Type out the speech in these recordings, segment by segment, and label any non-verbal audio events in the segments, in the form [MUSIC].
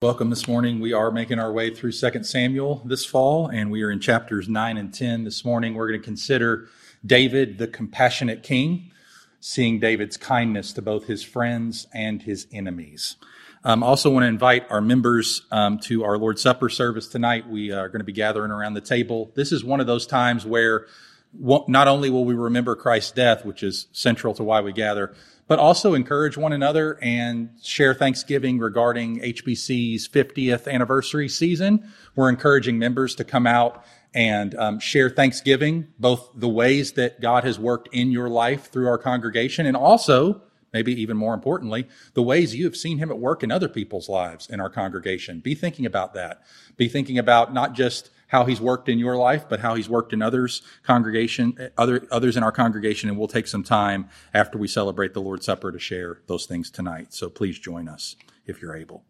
Welcome this morning. We are making our way through 2 Samuel this fall, and we are in chapters 9 and 10 this morning. We're going to consider David, the compassionate king, seeing David's kindness to both his friends and his enemies. Um, also want to invite our members um, to our Lord's Supper service tonight. We are going to be gathering around the table. This is one of those times where not only will we remember Christ's death, which is central to why we gather, but also encourage one another and share Thanksgiving regarding HBC's 50th anniversary season. We're encouraging members to come out and um, share Thanksgiving, both the ways that God has worked in your life through our congregation, and also, maybe even more importantly, the ways you have seen Him at work in other people's lives in our congregation. Be thinking about that. Be thinking about not just how he's worked in your life, but how he's worked in others congregation, other others in our congregation, and we'll take some time after we celebrate the Lord's Supper to share those things tonight. So please join us if you're able.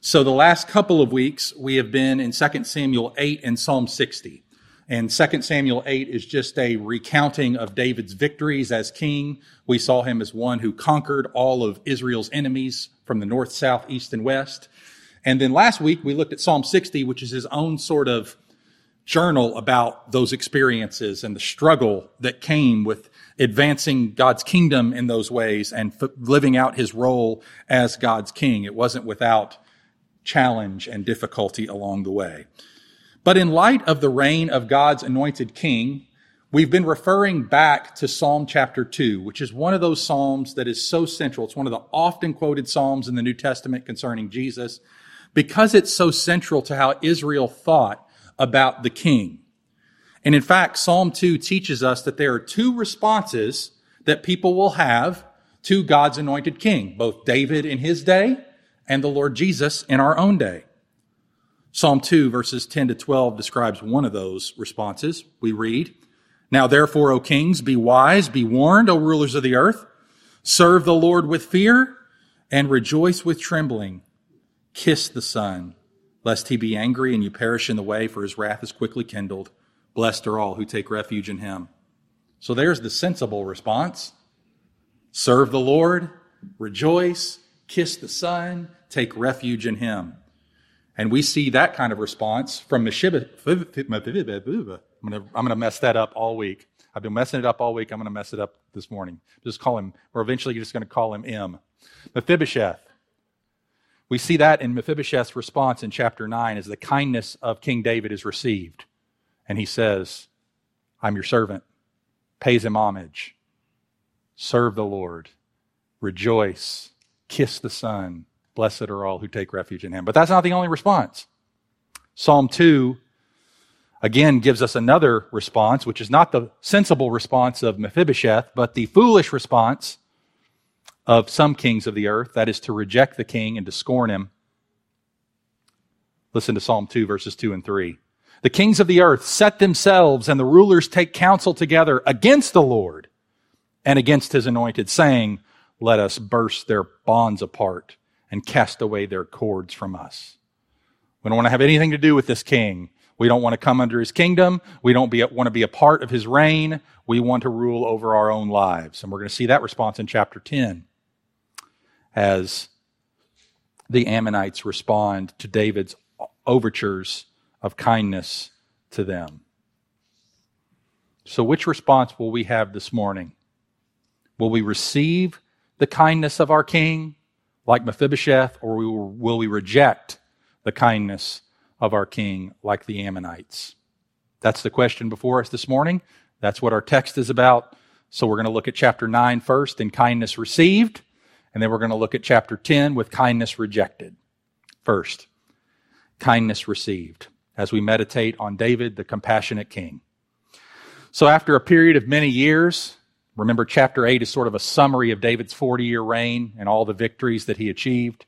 So the last couple of weeks we have been in 2 Samuel 8 and Psalm 60. And 2 Samuel 8 is just a recounting of David's victories as king. We saw him as one who conquered all of Israel's enemies from the north, south, east, and west. And then last week we looked at Psalm 60, which is his own sort of journal about those experiences and the struggle that came with advancing God's kingdom in those ways and f- living out his role as God's king. It wasn't without challenge and difficulty along the way. But in light of the reign of God's anointed king, we've been referring back to Psalm chapter 2, which is one of those psalms that is so central. It's one of the often quoted psalms in the New Testament concerning Jesus because it's so central to how Israel thought about the king. And in fact, Psalm 2 teaches us that there are two responses that people will have to God's anointed king, both David in his day and the Lord Jesus in our own day. Psalm 2 verses 10 to 12 describes one of those responses. We read, Now therefore, O kings, be wise, be warned, O rulers of the earth. Serve the Lord with fear and rejoice with trembling. Kiss the Son, lest he be angry and you perish in the way, for his wrath is quickly kindled. Blessed are all who take refuge in him. So there's the sensible response. Serve the Lord, rejoice, kiss the Son, take refuge in him. And we see that kind of response from Mephibosheth. I'm going to mess that up all week. I've been messing it up all week. I'm going to mess it up this morning. Just call him, or eventually you're just going to call him M. Mephibosheth. We see that in Mephibosheth's response in chapter 9 as the kindness of King David is received. And he says, I'm your servant, pays him homage, serve the Lord, rejoice, kiss the Son, blessed are all who take refuge in him. But that's not the only response. Psalm 2 again gives us another response, which is not the sensible response of Mephibosheth, but the foolish response of some kings of the earth, that is to reject the king and to scorn him. Listen to Psalm 2, verses 2 and 3. The kings of the earth set themselves and the rulers take counsel together against the Lord and against his anointed, saying, Let us burst their bonds apart and cast away their cords from us. We don't want to have anything to do with this king. We don't want to come under his kingdom. We don't be, want to be a part of his reign. We want to rule over our own lives. And we're going to see that response in chapter 10 as the Ammonites respond to David's overtures of kindness to them. So, which response will we have this morning? Will we receive the kindness of our king, like Mephibosheth, or will we reject the kindness of our king, like the Ammonites? That's the question before us this morning. That's what our text is about. So, we're going to look at chapter 9 first in kindness received. And then we're going to look at chapter 10 with kindness rejected. First, kindness received as we meditate on David, the compassionate king. So, after a period of many years, remember chapter 8 is sort of a summary of David's 40 year reign and all the victories that he achieved.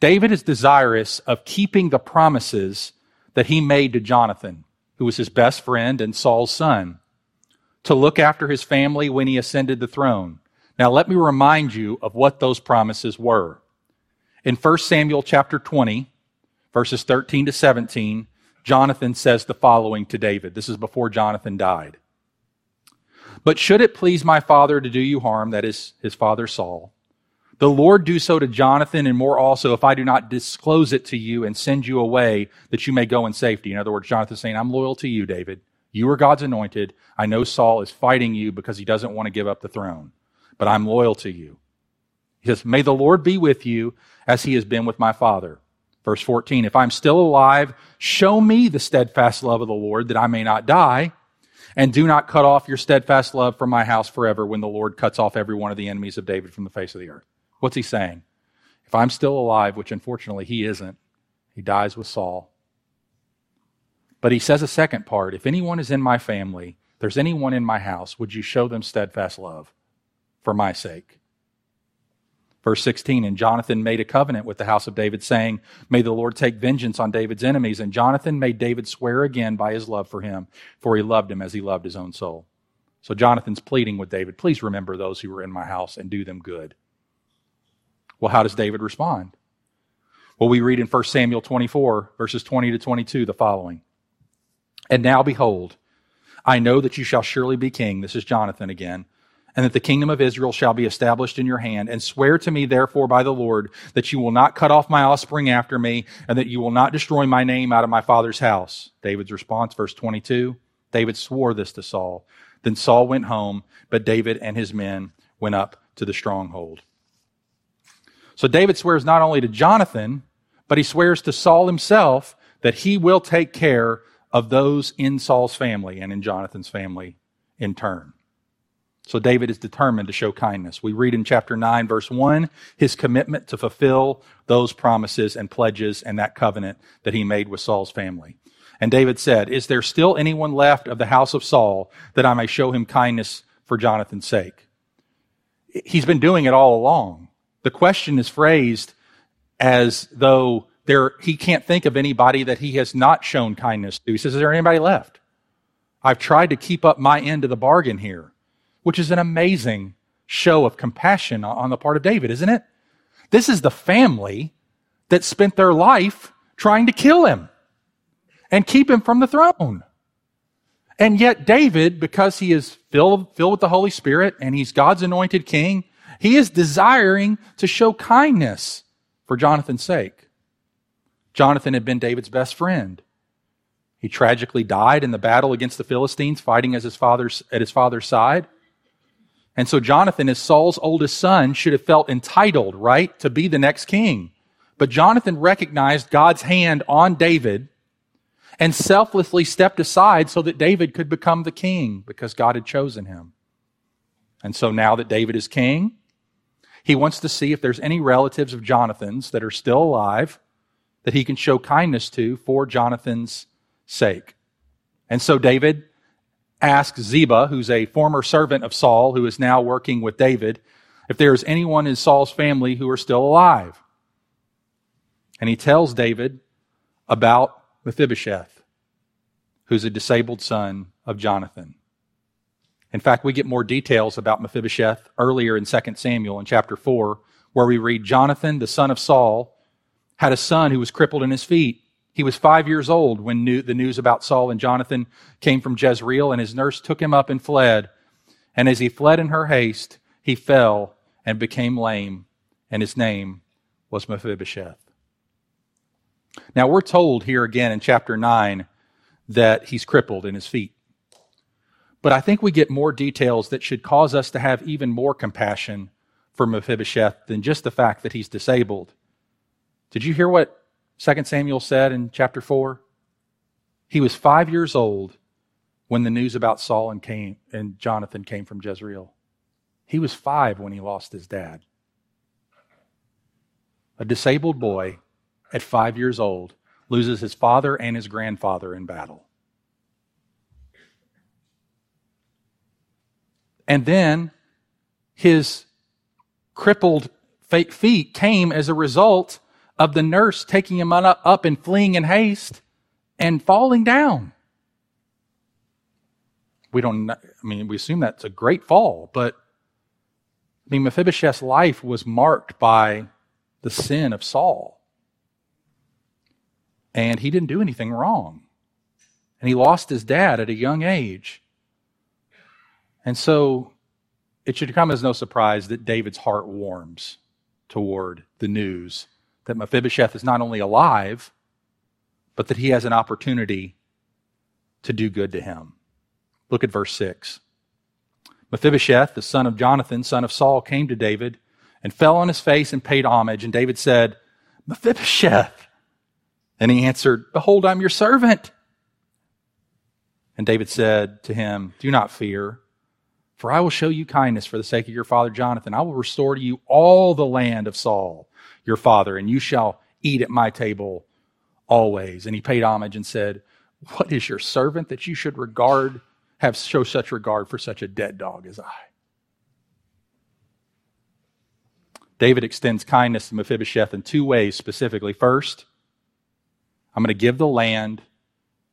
David is desirous of keeping the promises that he made to Jonathan, who was his best friend and Saul's son, to look after his family when he ascended the throne, now let me remind you of what those promises were. In 1 Samuel chapter 20, verses 13 to 17, Jonathan says the following to David. This is before Jonathan died. But should it please my father to do you harm, that is his father Saul, The Lord do so to Jonathan and more also if I do not disclose it to you and send you away that you may go in safety. In other words, Jonathan's saying, I'm loyal to you, David. You are God's anointed. I know Saul is fighting you because he doesn't want to give up the throne, but I'm loyal to you. He says, May the Lord be with you as he has been with my father. Verse 14, if I'm still alive, show me the steadfast love of the Lord that I may not die. And do not cut off your steadfast love from my house forever when the Lord cuts off every one of the enemies of David from the face of the earth. What's he saying? If I'm still alive, which unfortunately he isn't, he dies with Saul. But he says a second part if anyone is in my family, there's anyone in my house, would you show them steadfast love for my sake? Verse 16, and Jonathan made a covenant with the house of David, saying, May the Lord take vengeance on David's enemies. And Jonathan made David swear again by his love for him, for he loved him as he loved his own soul. So Jonathan's pleading with David, Please remember those who were in my house and do them good. Well, how does David respond? Well, we read in 1 Samuel 24, verses 20 to 22, the following And now behold, I know that you shall surely be king. This is Jonathan again and that the kingdom of Israel shall be established in your hand. And swear to me, therefore, by the Lord, that you will not cut off my offspring after me, and that you will not destroy my name out of my father's house. David's response, verse 22 David swore this to Saul. Then Saul went home, but David and his men went up to the stronghold. So David swears not only to Jonathan, but he swears to Saul himself that he will take care of those in Saul's family and in Jonathan's family in turn. So David is determined to show kindness. We read in chapter 9, verse 1, his commitment to fulfill those promises and pledges and that covenant that he made with Saul's family. And David said, Is there still anyone left of the house of Saul that I may show him kindness for Jonathan's sake? He's been doing it all along. The question is phrased as though there, he can't think of anybody that he has not shown kindness to. He says, Is there anybody left? I've tried to keep up my end of the bargain here which is an amazing show of compassion on the part of David, isn't it? This is the family that spent their life trying to kill him and keep him from the throne. And yet, David, because he is filled, filled with the Holy Spirit and he's God's anointed king, he is desiring to show kindness for Jonathan's sake. Jonathan had been David's best friend. He tragically died in the battle against the Philistines, fighting as his father's, at his father's side. And so Jonathan, as Saul's oldest son, should have felt entitled, right, to be the next king. But Jonathan recognized God's hand on David and selflessly stepped aside so that David could become the king because God had chosen him. And so now that David is king, he wants to see if there's any relatives of Jonathan's that are still alive that he can show kindness to for Jonathan's sake. And so David ask Ziba, who's a former servant of Saul, who is now working with David, if there is anyone in Saul's family who are still alive. And he tells David about Mephibosheth, who's a disabled son of Jonathan. In fact, we get more details about Mephibosheth earlier in 2 Samuel in chapter 4, where we read Jonathan, the son of Saul, had a son who was crippled in his feet. He was five years old when new, the news about Saul and Jonathan came from Jezreel, and his nurse took him up and fled. And as he fled in her haste, he fell and became lame, and his name was Mephibosheth. Now, we're told here again in chapter 9 that he's crippled in his feet. But I think we get more details that should cause us to have even more compassion for Mephibosheth than just the fact that he's disabled. Did you hear what 2 Samuel said in chapter 4? He was five years old when the news about Saul and, came, and Jonathan came from Jezreel. He was five when he lost his dad. A disabled boy at five years old loses his father and his grandfather in battle. And then his crippled feet came as a result of the nurse taking him up and fleeing in haste and falling down. We don't, I mean, we assume that's a great fall, but I mean, Mephibosheth's life was marked by the sin of Saul. And he didn't do anything wrong. And he lost his dad at a young age. And so it should come as no surprise that David's heart warms toward the news that Mephibosheth is not only alive, but that he has an opportunity to do good to him. Look at verse 6. Mephibosheth, the son of Jonathan, son of Saul, came to David and fell on his face and paid homage. And David said, Mephibosheth. And he answered, Behold, I'm your servant. And David said to him, Do not fear, for I will show you kindness for the sake of your father Jonathan. I will restore to you all the land of Saul, your father, and you shall eat at my table always. And he paid homage and said, What is your servant that you should regard, have show such regard for such a dead dog as I? David extends kindness to Mephibosheth in two ways specifically. First, I'm going to give the land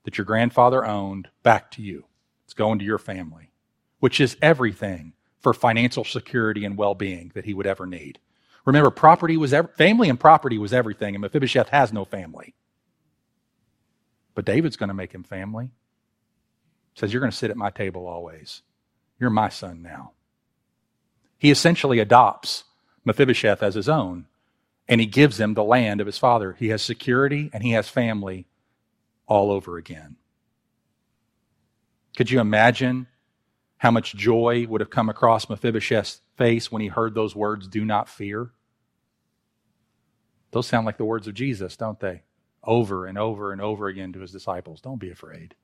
that your grandfather owned back to you. It's going to your family, which is everything for financial security and well being that he would ever need. Remember, property was ev- family and property was everything, and Mephibosheth has no family. But David's going to make him family. Says, You're going to sit at my table always. You're my son now. He essentially adopts Mephibosheth as his own, and he gives him the land of his father. He has security and he has family all over again. Could you imagine how much joy would have come across Mephibosheth's face when he heard those words, do not fear? Those sound like the words of Jesus, don't they? over and over and over again to his disciples Don't be afraid.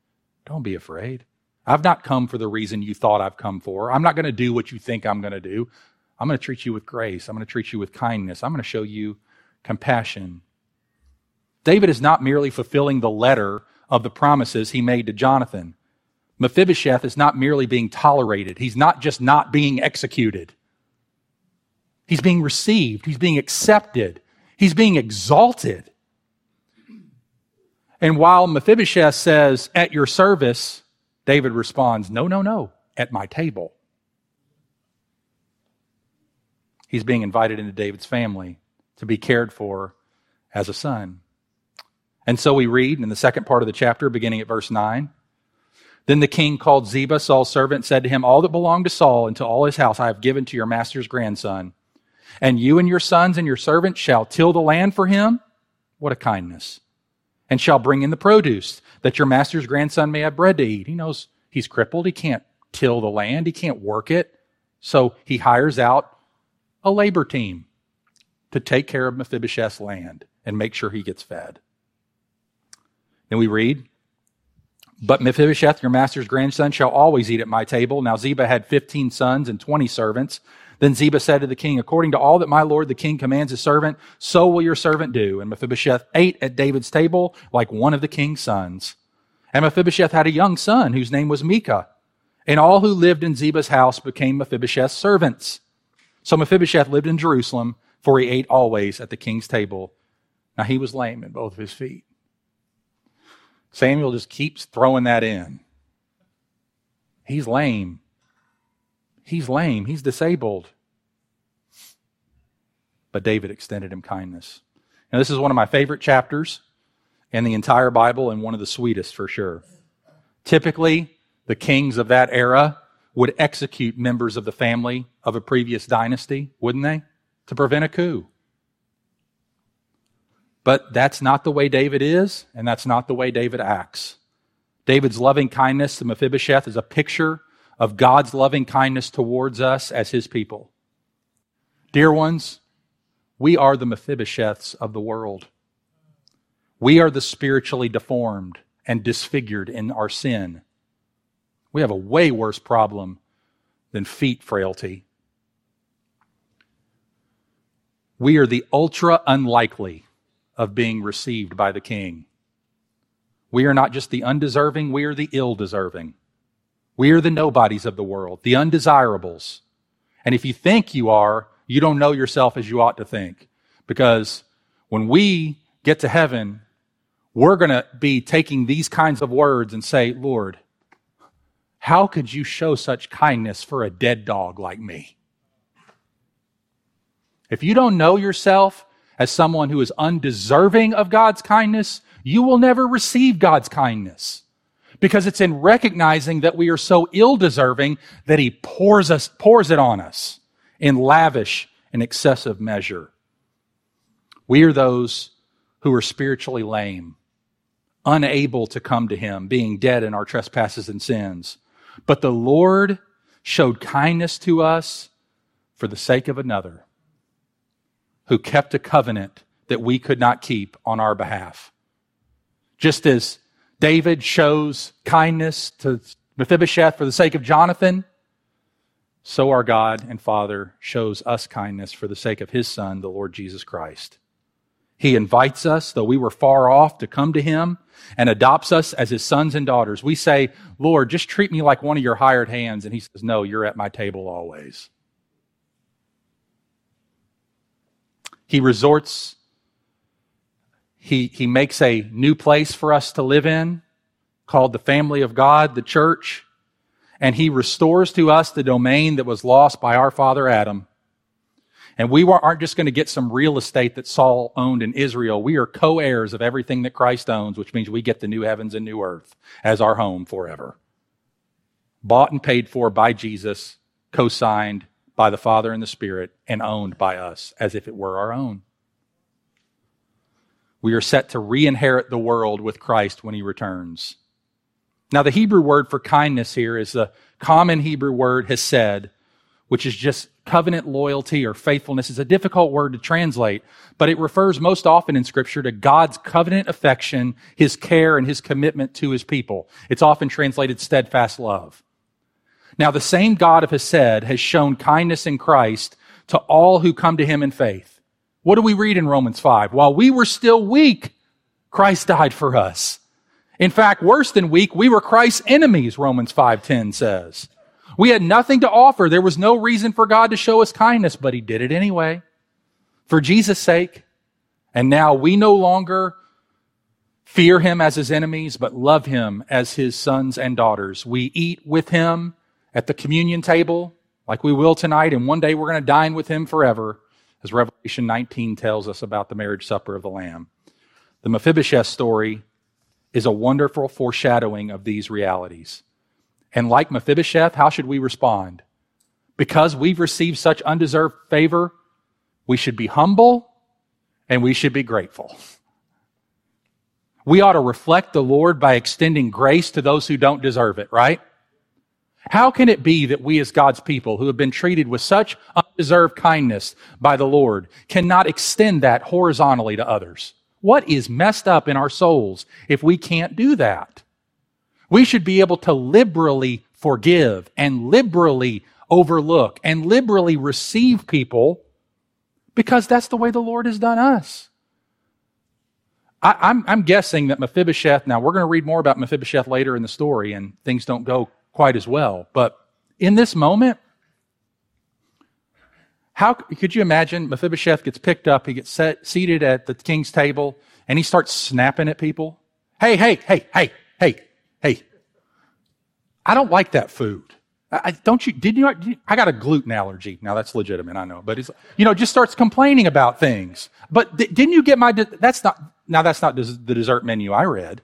Don't be afraid. I've not come for the reason you thought I've come for. I'm not going to do what you think I'm going to do. I'm going to treat you with grace. I'm going to treat you with kindness. I'm going to show you compassion. David is not merely fulfilling the letter of the promises he made to Jonathan. Mephibosheth is not merely being tolerated, he's not just not being executed. He's being received, he's being accepted, he's being exalted. And while Mephibosheth says, At your service, David responds, No, no, no, at my table. He's being invited into David's family to be cared for as a son. And so we read in the second part of the chapter, beginning at verse 9. Then the king called Ziba, Saul's servant, said to him, All that belonged to Saul and to all his house I have given to your master's grandson. And you and your sons and your servants shall till the land for him. What a kindness and shall bring in the produce, that your master's grandson may have bread to eat. He knows he's crippled. He can't till the land. He can't work it. So he hires out a labor team to take care of Mephibosheth's land and make sure he gets fed. Then we read, But Mephibosheth, your master's grandson, shall always eat at my table. Now Ziba had fifteen sons and twenty servants. Then Ziba said to the king, According to all that my lord the king commands his servant, so will your servant do. And Mephibosheth ate at David's table like one of the king's sons. And Mephibosheth had a young son whose name was Micah. And all who lived in Ziba's house became Mephibosheth's servants. So Mephibosheth lived in Jerusalem, for he ate always at the king's table. Now he was lame in both of his feet. Samuel just keeps throwing that in. He's lame. He's lame, he's disabled. But David extended him kindness. Now, this is one of my favorite chapters in the entire Bible and one of the sweetest for sure. Typically, the kings of that era would execute members of the family of a previous dynasty, wouldn't they? To prevent a coup. But that's not the way David is, and that's not the way David acts. David's loving kindness to Mephibosheth is a picture of God's loving kindness towards us as his people. Dear ones, we are the Mephibosheths of the world. We are the spiritually deformed and disfigured in our sin. We have a way worse problem than feet frailty. We are the ultra unlikely of being received by the king. We are not just the undeserving, we are the ill deserving. We are the nobodies of the world, the undesirables. And if you think you are, you don't know yourself as you ought to think. Because when we get to heaven, we're going to be taking these kinds of words and say, Lord, how could you show such kindness for a dead dog like me? If you don't know yourself as someone who is undeserving of God's kindness, you will never receive God's kindness because it's in recognizing that we are so ill deserving that he pours us, pours it on us in lavish and excessive measure. We are those who are spiritually lame, unable to come to him, being dead in our trespasses and sins. But the Lord showed kindness to us for the sake of another who kept a covenant that we could not keep on our behalf. Just as David shows kindness to Mephibosheth for the sake of Jonathan, so our God and Father shows us kindness for the sake of his Son, the Lord Jesus Christ. He invites us, though we were far off, to come to him and adopts us as his sons and daughters. We say, Lord, just treat me like one of your hired hands. And he says, No, you're at my table always. He resorts, he, he makes a new place for us to live in called the family of God, the church, and he restores to us the domain that was lost by our father Adam. And we aren't just going to get some real estate that Saul owned in Israel. We are co heirs of everything that Christ owns, which means we get the new heavens and new earth as our home forever. Bought and paid for by Jesus, co signed by the Father and the Spirit, and owned by us as if it were our own. We are set to re inherit the world with Christ when he returns. Now, the Hebrew word for kindness here is the common Hebrew word hesed, which is just covenant loyalty or faithfulness. It's a difficult word to translate, but it refers most often in Scripture to God's covenant affection, his care, and his commitment to his people. It's often translated steadfast love. Now, the same God of Hesed has shown kindness in Christ to all who come to him in faith. What do we read in Romans 5? While we were still weak, Christ died for us. In fact, worse than weak, we were Christ's enemies, Romans 5:10 says. We had nothing to offer. There was no reason for God to show us kindness, but he did it anyway. For Jesus' sake. And now we no longer fear him as his enemies, but love him as his sons and daughters. We eat with him at the communion table, like we will tonight, and one day we're going to dine with him forever, as Revelation 19 tells us about the marriage supper of the Lamb. The Mephibosheth story is a wonderful foreshadowing of these realities. And like Mephibosheth, how should we respond? Because we've received such undeserved favor, we should be humble and we should be grateful. We ought to reflect the Lord by extending grace to those who don't deserve it, right? How can it be that we as God's people who have been treated with such undeserved kindness by the Lord cannot extend that horizontally to others? What is messed up in our souls if we can't do that? We should be able to liberally forgive and liberally overlook and liberally receive people because that's the way the Lord has done us. I, am guessing that Mephibosheth, now we're going to read more about Mephibosheth later in the story, and things don't go quite as well. But in this moment, how could you imagine Mephibosheth gets picked up, he gets set, seated at the king's table, and he starts snapping at people? Hey, hey, hey, hey, hey, hey. I don't like that food. I, don't you, did you, I got a gluten allergy. Now that's legitimate, I know, but it's, you know, just starts complaining about things. But didn't you get my, that's not, now that's not the dessert menu I read.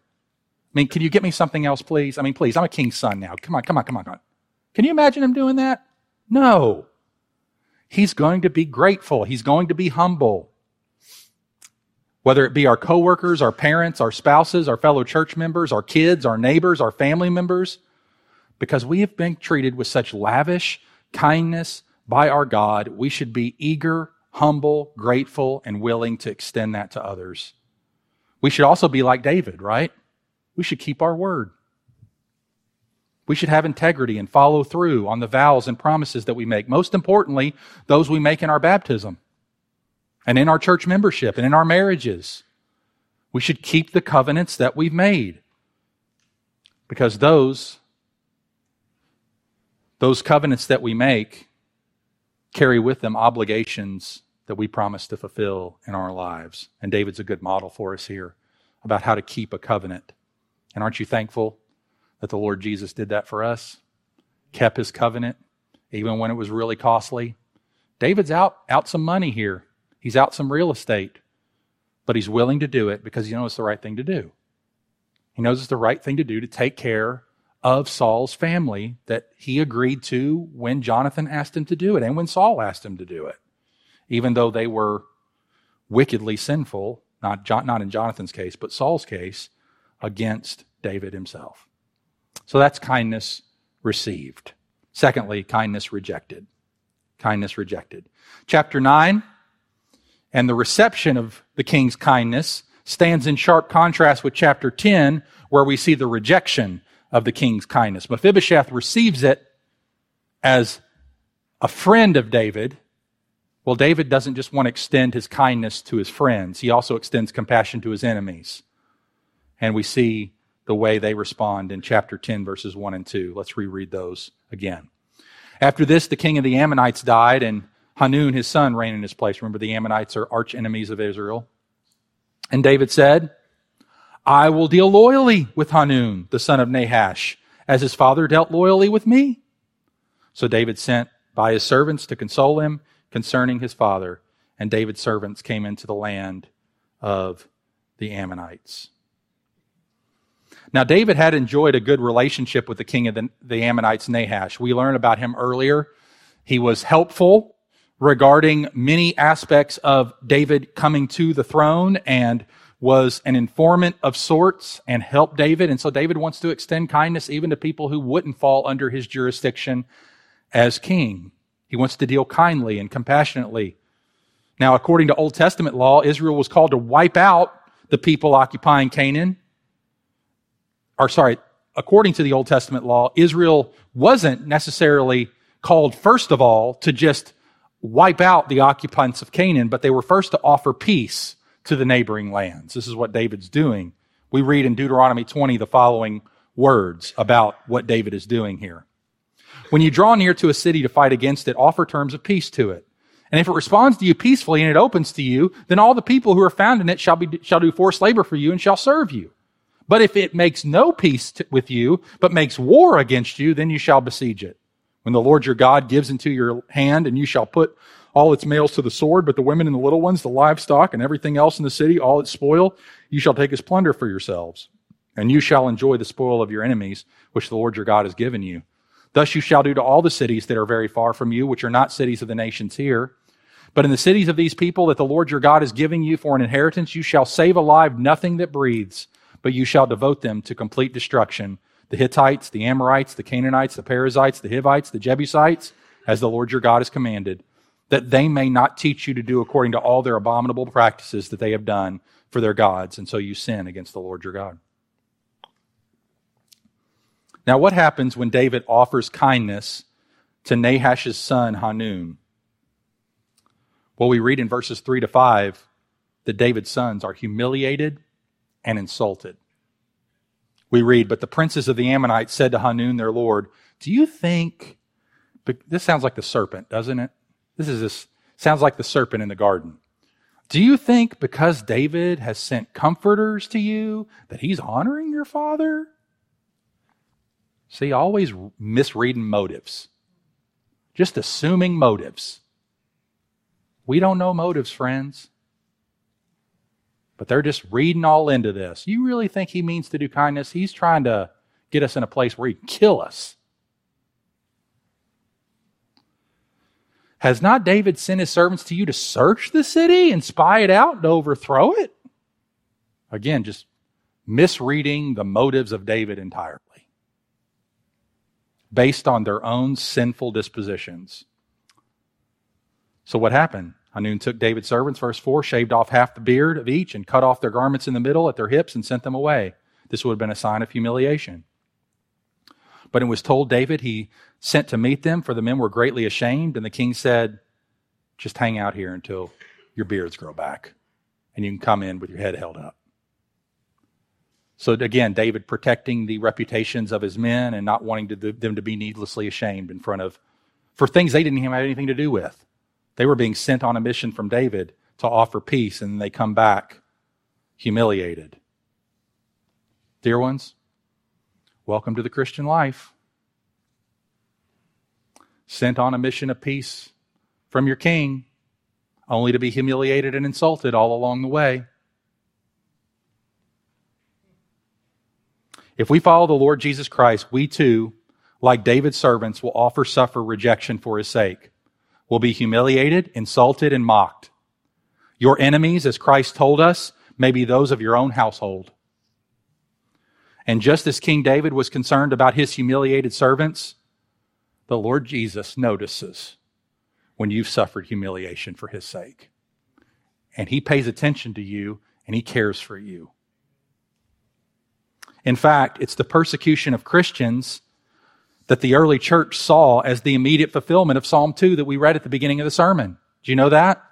I mean, can you get me something else, please? I mean, please, I'm a king's son now. Come on, come on, come on, come on. Can you imagine him doing that? No. He's going to be grateful. He's going to be humble. Whether it be our coworkers, our parents, our spouses, our fellow church members, our kids, our neighbors, our family members, because we have been treated with such lavish kindness by our God, we should be eager, humble, grateful, and willing to extend that to others. We should also be like David, right? We should keep our word. We should have integrity and follow through on the vows and promises that we make. Most importantly, those we make in our baptism and in our church membership and in our marriages. We should keep the covenants that we've made because those, those covenants that we make carry with them obligations that we promise to fulfill in our lives. And David's a good model for us here about how to keep a covenant. And aren't you thankful that the Lord Jesus did that for us? Kept his covenant, even when it was really costly. David's out, out some money here. He's out some real estate, but he's willing to do it because he knows it's the right thing to do. He knows it's the right thing to do to take care of Saul's family that he agreed to when Jonathan asked him to do it and when Saul asked him to do it, even though they were wickedly sinful, not, not in Jonathan's case, but Saul's case, against David himself. So that's kindness received. Secondly, kindness rejected. Kindness rejected. Chapter 9, and the reception of the king's kindness stands in sharp contrast with chapter 10, where we see the rejection of the king's kindness. Mephibosheth receives it as a friend of David. Well, David doesn't just want to extend his kindness to his friends, he also extends compassion to his enemies. And we see the way they respond in chapter 10, verses 1 and 2. Let's reread those again. After this, the king of the Ammonites died, and Hanun, his son, reigned in his place. Remember, the Ammonites are arch enemies of Israel. And David said, I will deal loyally with Hanun, the son of Nahash, as his father dealt loyally with me. So David sent by his servants to console him concerning his father, and David's servants came into the land of the Ammonites. Now, David had enjoyed a good relationship with the king of the, the Ammonites, Nahash. We learned about him earlier. He was helpful regarding many aspects of David coming to the throne and was an informant of sorts and helped David. And so David wants to extend kindness even to people who wouldn't fall under his jurisdiction as king. He wants to deal kindly and compassionately. Now, according to Old Testament law, Israel was called to wipe out the people occupying Canaan or sorry, according to the Old Testament law, Israel wasn't necessarily called, first of all, to just wipe out the occupants of Canaan, but they were first to offer peace to the neighboring lands. This is what David's doing. We read in Deuteronomy 20 the following words about what David is doing here. When you draw near to a city to fight against it, offer terms of peace to it. And if it responds to you peacefully and it opens to you, then all the people who are found in it shall be, shall do forced labor for you and shall serve you. But if it makes no peace to, with you, but makes war against you, then you shall besiege it. When the Lord your God gives into your hand, and you shall put all its males to the sword, but the women and the little ones, the livestock, and everything else in the city, all its spoil, you shall take as plunder for yourselves. And you shall enjoy the spoil of your enemies, which the Lord your God has given you. Thus you shall do to all the cities that are very far from you, which are not cities of the nations here. But in the cities of these people that the Lord your God is giving you for an inheritance, you shall save alive nothing that breathes but you shall devote them to complete destruction the Hittites, the Amorites, the Canaanites, the Perizzites, the Hivites, the Jebusites, as the Lord your God has commanded, that they may not teach you to do according to all their abominable practices that they have done for their gods, and so you sin against the Lord your God. Now, what happens when David offers kindness to Nahash's son Hanun? Well, we read in verses 3 to 5 that David's sons are humiliated and insulted. We read, But the princes of the Ammonites said to Hanun their lord, Do you think, this sounds like the serpent, doesn't it? This is this, sounds like the serpent in the garden. Do you think because David has sent comforters to you that he's honoring your father? See, always misreading motives, just assuming motives. We don't know motives, friends. But they're just reading all into this. You really think he means to do kindness? He's trying to get us in a place where he kill us. Has not David sent his servants to you to search the city and spy it out and overthrow it? Again, just misreading the motives of David entirely based on their own sinful dispositions. So, what happened? Hanun took David's servants, verse 4, shaved off half the beard of each and cut off their garments in the middle at their hips and sent them away. This would have been a sign of humiliation. But it was told David he sent to meet them, for the men were greatly ashamed. And the king said, Just hang out here until your beards grow back, and you can come in with your head held up. So again, David protecting the reputations of his men and not wanting to, them to be needlessly ashamed in front of, for things they didn't have anything to do with. They were being sent on a mission from David to offer peace, and they come back humiliated. Dear ones, welcome to the Christian life. Sent on a mission of peace from your king, only to be humiliated and insulted all along the way. If we follow the Lord Jesus Christ, we too, like David's servants, will offer suffer rejection for his sake will be humiliated, insulted, and mocked. Your enemies, as Christ told us, may be those of your own household. And just as King David was concerned about his humiliated servants, the Lord Jesus notices when you've suffered humiliation for his sake. And he pays attention to you and he cares for you. In fact, it's the persecution of Christians that the early church saw as the immediate fulfillment of Psalm 2 that we read at the beginning of the sermon. Do you know that?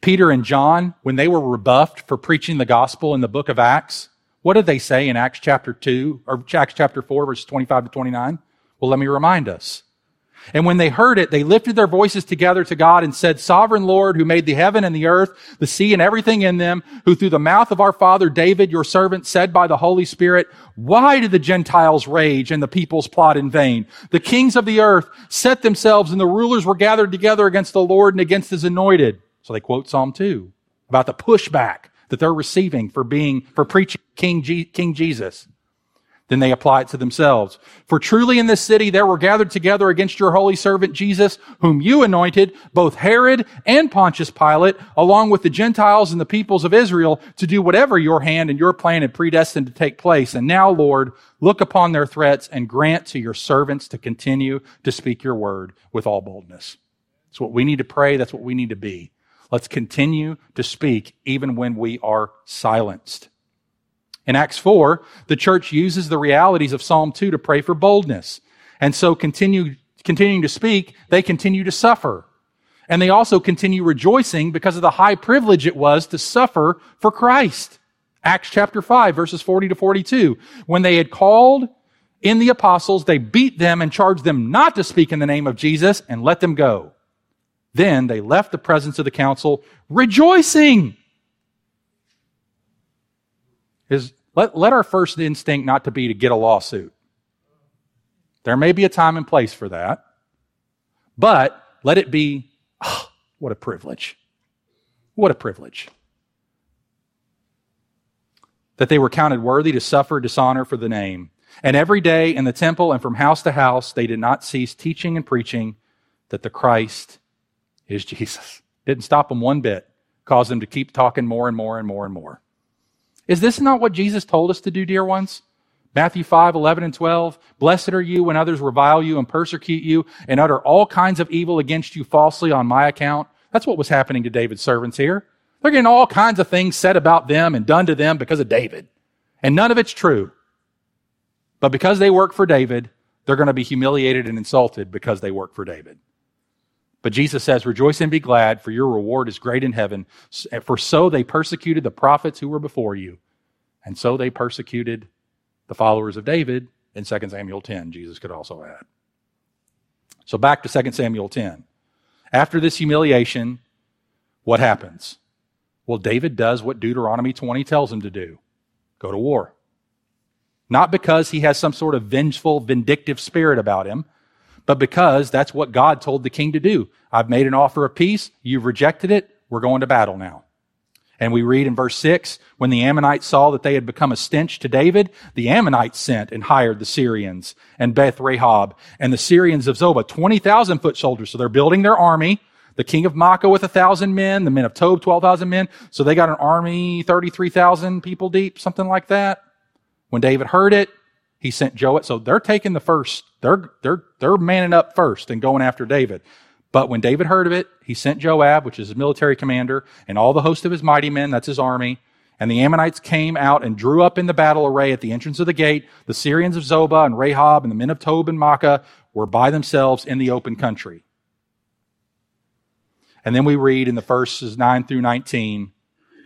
Peter and John, when they were rebuffed for preaching the gospel in the book of Acts, what did they say in Acts chapter 2 or Acts chapter 4 verses 25 to 29? Well, let me remind us. And when they heard it, they lifted their voices together to God and said, Sovereign Lord, who made the heaven and the earth, the sea and everything in them, who through the mouth of our father David, your servant, said by the Holy Spirit, why did the Gentiles rage and the peoples plot in vain? The kings of the earth set themselves and the rulers were gathered together against the Lord and against his anointed. So they quote Psalm 2 about the pushback that they're receiving for being, for preaching King, G- King Jesus. Then they apply it to themselves. For truly in this city there were gathered together against your holy servant Jesus, whom you anointed, both Herod and Pontius Pilate, along with the Gentiles and the peoples of Israel, to do whatever your hand and your plan had predestined to take place. And now, Lord, look upon their threats and grant to your servants to continue to speak your word with all boldness. That's what we need to pray. That's what we need to be. Let's continue to speak even when we are silenced. In Acts 4, the church uses the realities of Psalm 2 to pray for boldness. And so continue, continuing to speak, they continue to suffer. And they also continue rejoicing because of the high privilege it was to suffer for Christ. Acts chapter 5, verses 40 to 42. When they had called in the apostles, they beat them and charged them not to speak in the name of Jesus and let them go. Then they left the presence of the council rejoicing. Is let, let our first instinct not to be to get a lawsuit. There may be a time and place for that, but let it be, oh, what a privilege. What a privilege. That they were counted worthy to suffer dishonor for the name. And every day in the temple and from house to house, they did not cease teaching and preaching that the Christ is Jesus. Didn't stop them one bit, caused them to keep talking more and more and more and more. Is this not what Jesus told us to do, dear ones? Matthew 5, 11 and 12. Blessed are you when others revile you and persecute you and utter all kinds of evil against you falsely on my account. That's what was happening to David's servants here. They're getting all kinds of things said about them and done to them because of David. And none of it's true. But because they work for David, they're going to be humiliated and insulted because they work for David. But Jesus says, Rejoice and be glad, for your reward is great in heaven. For so they persecuted the prophets who were before you. And so they persecuted the followers of David in 2 Samuel 10, Jesus could also add. So back to 2 Samuel 10. After this humiliation, what happens? Well, David does what Deuteronomy 20 tells him to do go to war. Not because he has some sort of vengeful, vindictive spirit about him, but because that's what God told the king to do. I've made an offer of peace. You've rejected it. We're going to battle now. And we read in verse 6 when the Ammonites saw that they had become a stench to David, the Ammonites sent and hired the Syrians and Beth Rehob and the Syrians of Zobah, 20,000 foot soldiers. So they're building their army. The king of Maacah with a thousand men, the men of Tob, 12,000 men. So they got an army, 33,000 people deep, something like that. When David heard it, he sent Joab. So they're taking the first, they're, they're, they're manning up first and going after David. But when David heard of it, he sent Joab, which is his military commander, and all the host of his mighty men, that's his army. And the Ammonites came out and drew up in the battle array at the entrance of the gate. The Syrians of Zobah and Rehob and the men of Tob and Maacah were by themselves in the open country. And then we read in the verses 9 through 19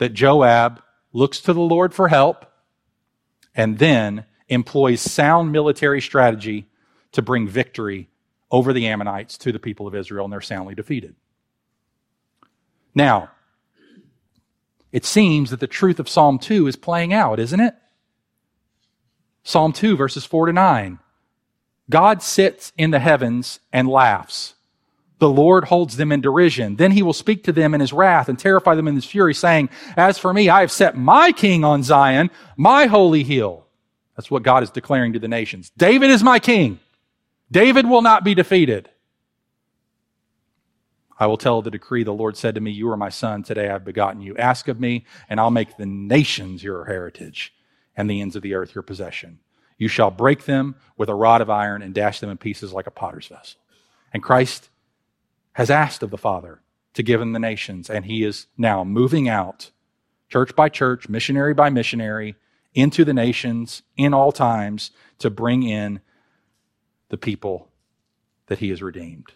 that Joab looks to the Lord for help and then employs sound military strategy to bring victory over the Ammonites to the people of Israel, and they're soundly defeated. Now, it seems that the truth of Psalm 2 is playing out, isn't it? Psalm 2, verses 4 to 9. God sits in the heavens and laughs. The Lord holds them in derision. Then he will speak to them in his wrath and terrify them in his fury, saying, As for me, I have set my king on Zion, my holy hill. That's what God is declaring to the nations. David is my king. David will not be defeated. I will tell the decree the Lord said to me, You are my son. Today I have begotten you. Ask of me, and I'll make the nations your heritage and the ends of the earth your possession. You shall break them with a rod of iron and dash them in pieces like a potter's vessel. And Christ has asked of the Father to give him the nations, and he is now moving out, church by church, missionary by missionary, into the nations in all times to bring in the people that he has redeemed.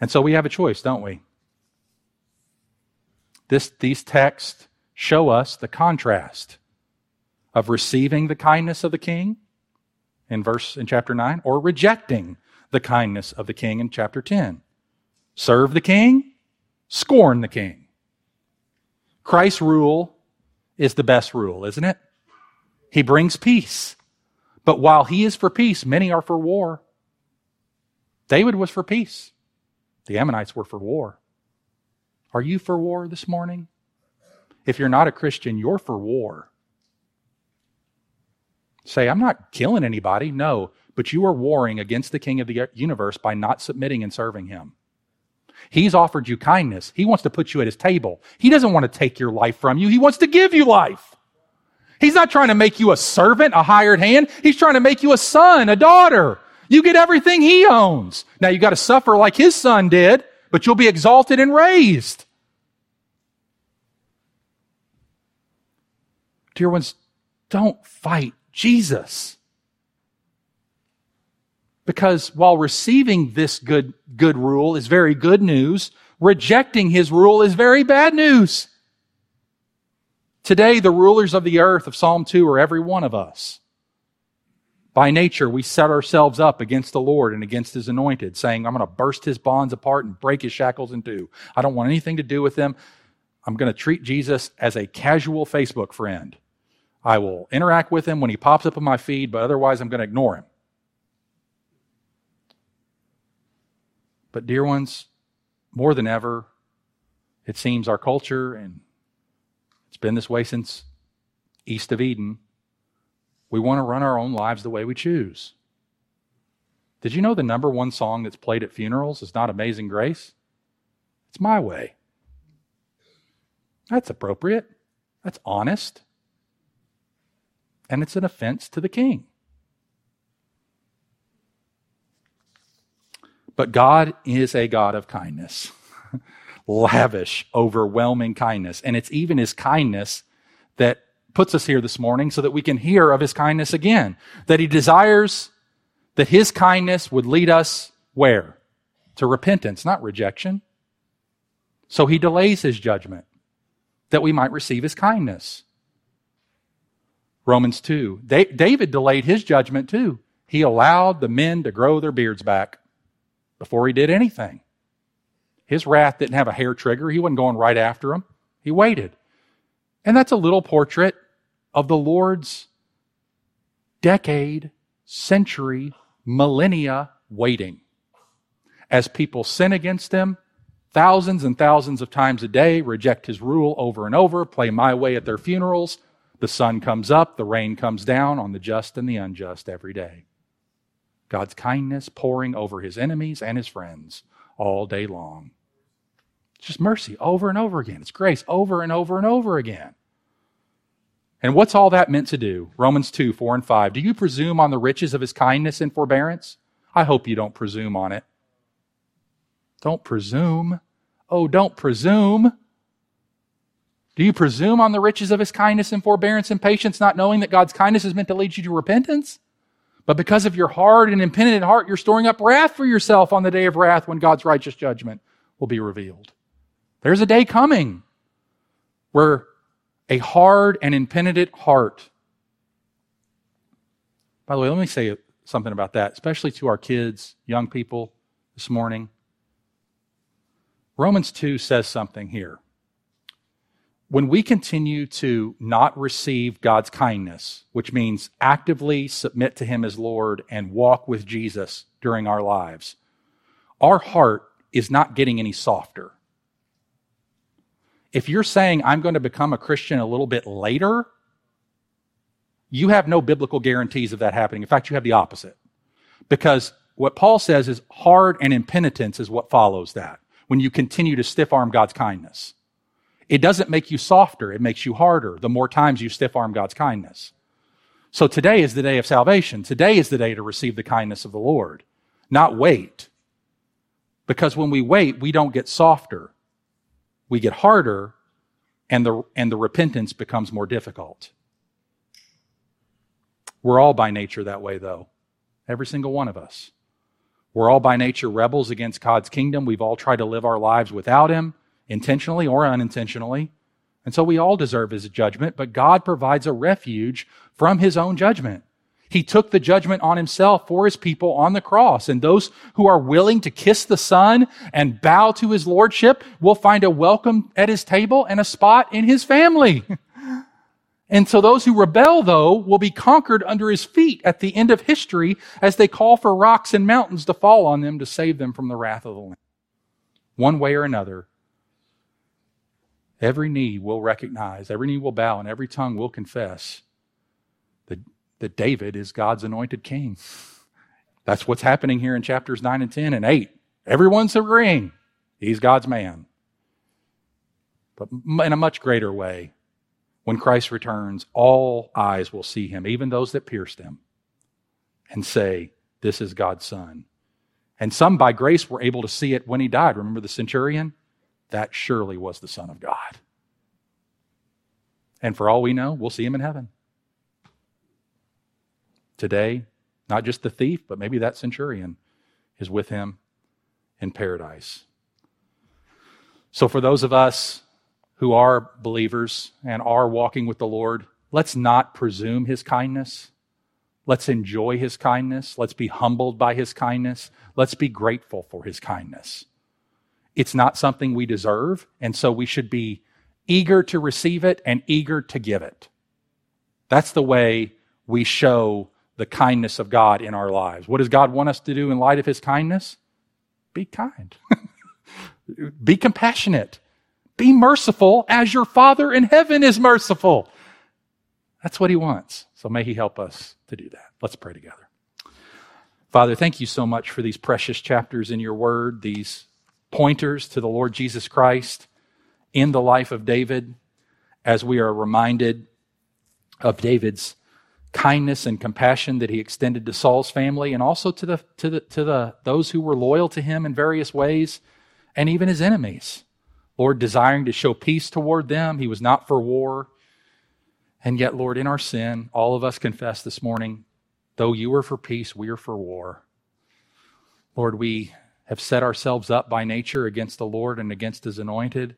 And so we have a choice, don't we? This, these texts show us the contrast of receiving the kindness of the king in verse in chapter 9 or rejecting the kindness of the king in chapter 10. Serve the king, scorn the king. Christ's rule is the best rule, isn't it? He brings peace. But while he is for peace, many are for war. David was for peace. The Ammonites were for war. Are you for war this morning? If you're not a Christian, you're for war. Say, I'm not killing anybody. No, but you are warring against the king of the universe by not submitting and serving him. He's offered you kindness. He wants to put you at his table. He doesn't want to take your life from you. He wants to give you life. He's not trying to make you a servant, a hired hand. He's trying to make you a son, a daughter. You get everything he owns. Now you got to suffer like his son did, but you'll be exalted and raised. Dear ones, don't fight Jesus. Because while receiving this good, good rule is very good news, rejecting his rule is very bad news. Today, the rulers of the earth of Psalm 2 are every one of us. By nature, we set ourselves up against the Lord and against His anointed, saying, I'm going to burst His bonds apart and break His shackles in two. I don't want anything to do with them. I'm going to treat Jesus as a casual Facebook friend. I will interact with Him when He pops up on my feed, but otherwise, I'm going to ignore Him. But, dear ones, more than ever, it seems our culture, and it's been this way since east of Eden, we want to run our own lives the way we choose. Did you know the number one song that's played at funerals is not Amazing Grace? It's My Way. That's appropriate. That's honest. And it's an offense to the king. But God is a God of kindness, [LAUGHS] lavish, overwhelming kindness. And it's even his kindness that puts us here this morning so that we can hear of his kindness again. That he desires that his kindness would lead us where? To repentance, not rejection. So he delays his judgment that we might receive his kindness. Romans 2. David delayed his judgment too. He allowed the men to grow their beards back before he did anything. His wrath didn't have a hair trigger. He wasn't going right after him. He waited. And that's a little portrait of the Lord's decade, century, millennia waiting. As people sin against him, thousands and thousands of times a day, reject his rule over and over, play my way at their funerals, the sun comes up, the rain comes down on the just and the unjust every day. God's kindness pouring over his enemies and his friends all day long. It's just mercy over and over again. It's grace over and over and over again. And what's all that meant to do? Romans 2, 4 and 5. Do you presume on the riches of his kindness and forbearance? I hope you don't presume on it. Don't presume. Oh, don't presume. Do you presume on the riches of his kindness and forbearance and patience, not knowing that God's kindness is meant to lead you to repentance? But because of your hard and impenitent heart, you're storing up wrath for yourself on the day of wrath when God's righteous judgment will be revealed. There's a day coming where a hard and impenitent heart. By the way, let me say something about that, especially to our kids, young people this morning. Romans 2 says something here. When we continue to not receive God's kindness, which means actively submit to Him as Lord and walk with Jesus during our lives, our heart is not getting any softer if you're saying, I'm going to become a Christian a little bit later, you have no biblical guarantees of that happening. In fact, you have the opposite. Because what Paul says is hard and impenitence is what follows that. when you continue to stiff arm God's kindness. It doesn't make you softer, it makes you harder the more times you stiff arm God's kindness. So today is the day of salvation. Today is the day to receive the kindness of the Lord, not wait. Because when we wait, we don't get softer. We get harder and the, and the repentance becomes more difficult. We're all by nature that way, though. Every single one of us. We're all by nature rebels against God's kingdom. We've all tried to live our lives without Him, intentionally or unintentionally. And so we all deserve His judgment, but God provides a refuge from His own judgment. He took the judgment on himself for his people on the cross. And those who are willing to kiss the Son and bow to his lordship will find a welcome at his table and a spot in his family. [LAUGHS] and so those who rebel, though, will be conquered under his feet at the end of history as they call for rocks and mountains to fall on them to save them from the wrath of the Lamb. One way or another, every knee will recognize, every knee will bow, and every tongue will confess that David is God's anointed king. That's what's happening here in chapters 9 and 10 and 8. Everyone's agreeing he's God's man. But in a much greater way, when Christ returns, all eyes will see him, even those that pierced him, and say, This is God's son. And some by grace were able to see it when he died. Remember the centurion? That surely was the Son of God. And for all we know, we'll see him in heaven today, not just the thief, but maybe that centurion is with him in paradise. So, for those of us who are believers and are walking with the Lord, let's not presume his kindness. Let's enjoy his kindness. Let's be humbled by his kindness. Let's be grateful for his kindness. It's not something we deserve, and so we should be eager to receive it and eager to give it. That's the way we show the kindness of God in our lives. What does God want us to do in light of his kindness? Be kind. [LAUGHS] Be compassionate. Be merciful as your Father in heaven is merciful. That's what he wants. So may he help us to do that. Let's pray together. Father, thank you so much for these precious chapters in your word, these pointers to the Lord Jesus Christ in the life of David, as we are reminded of David's kindness and compassion that he extended to Saul's family and also to the to the to the those who were loyal to him in various ways and even his enemies. Lord, desiring to show peace toward them, he was not for war. And yet, Lord, in our sin, all of us confess this morning, though you are for peace, we are for war. Lord, we have set ourselves up by nature against the Lord and against his anointed,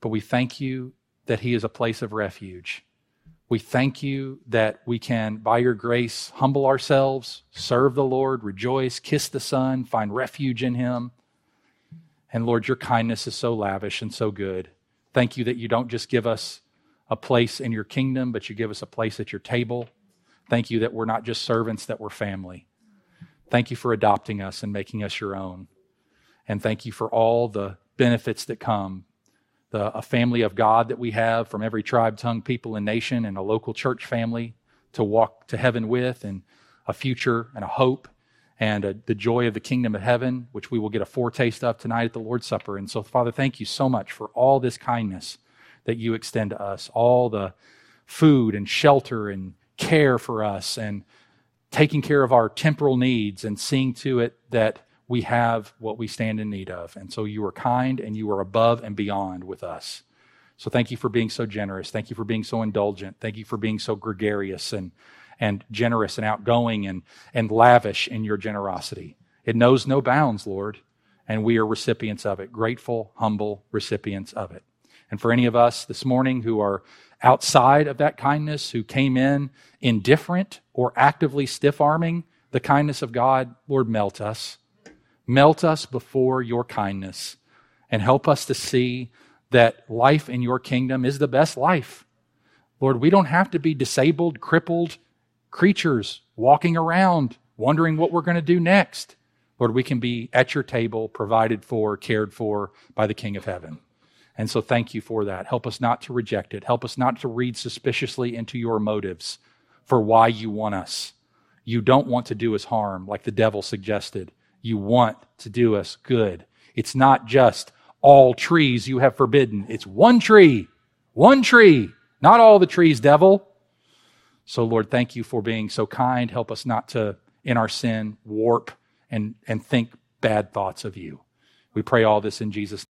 but we thank you that he is a place of refuge we thank you that we can, by your grace, humble ourselves, serve the Lord, rejoice, kiss the Son, find refuge in Him. And Lord, your kindness is so lavish and so good. Thank you that you don't just give us a place in your kingdom, but you give us a place at your table. Thank you that we're not just servants, that we're family. Thank you for adopting us and making us your own. And thank you for all the benefits that come the, a family of God that we have from every tribe, tongue, people, and nation, and a local church family to walk to heaven with, and a future and a hope and a, the joy of the kingdom of heaven, which we will get a foretaste of tonight at the Lord's Supper. And so, Father, thank you so much for all this kindness that you extend to us, all the food and shelter and care for us, and taking care of our temporal needs and seeing to it that we have what we stand in need of. And so you are kind and you are above and beyond with us. So thank you for being so generous. Thank you for being so indulgent. Thank you for being so gregarious and, and generous and outgoing and, and lavish in your generosity. It knows no bounds, Lord, and we are recipients of it, grateful, humble recipients of it. And for any of us this morning who are outside of that kindness, who came in indifferent or actively stiff arming the kindness of God, Lord, melt us. Melt us before your kindness and help us to see that life in your kingdom is the best life. Lord, we don't have to be disabled, crippled creatures walking around wondering what we're going to do next. Lord, we can be at your table, provided for, cared for by the King of Heaven. And so thank you for that. Help us not to reject it. Help us not to read suspiciously into your motives for why you want us. You don't want to do us harm like the devil suggested. You want to do us good. It's not just all trees you have forbidden. It's one tree, one tree, not all the trees, devil. So, Lord, thank you for being so kind. Help us not to, in our sin, warp and, and think bad thoughts of you. We pray all this in Jesus'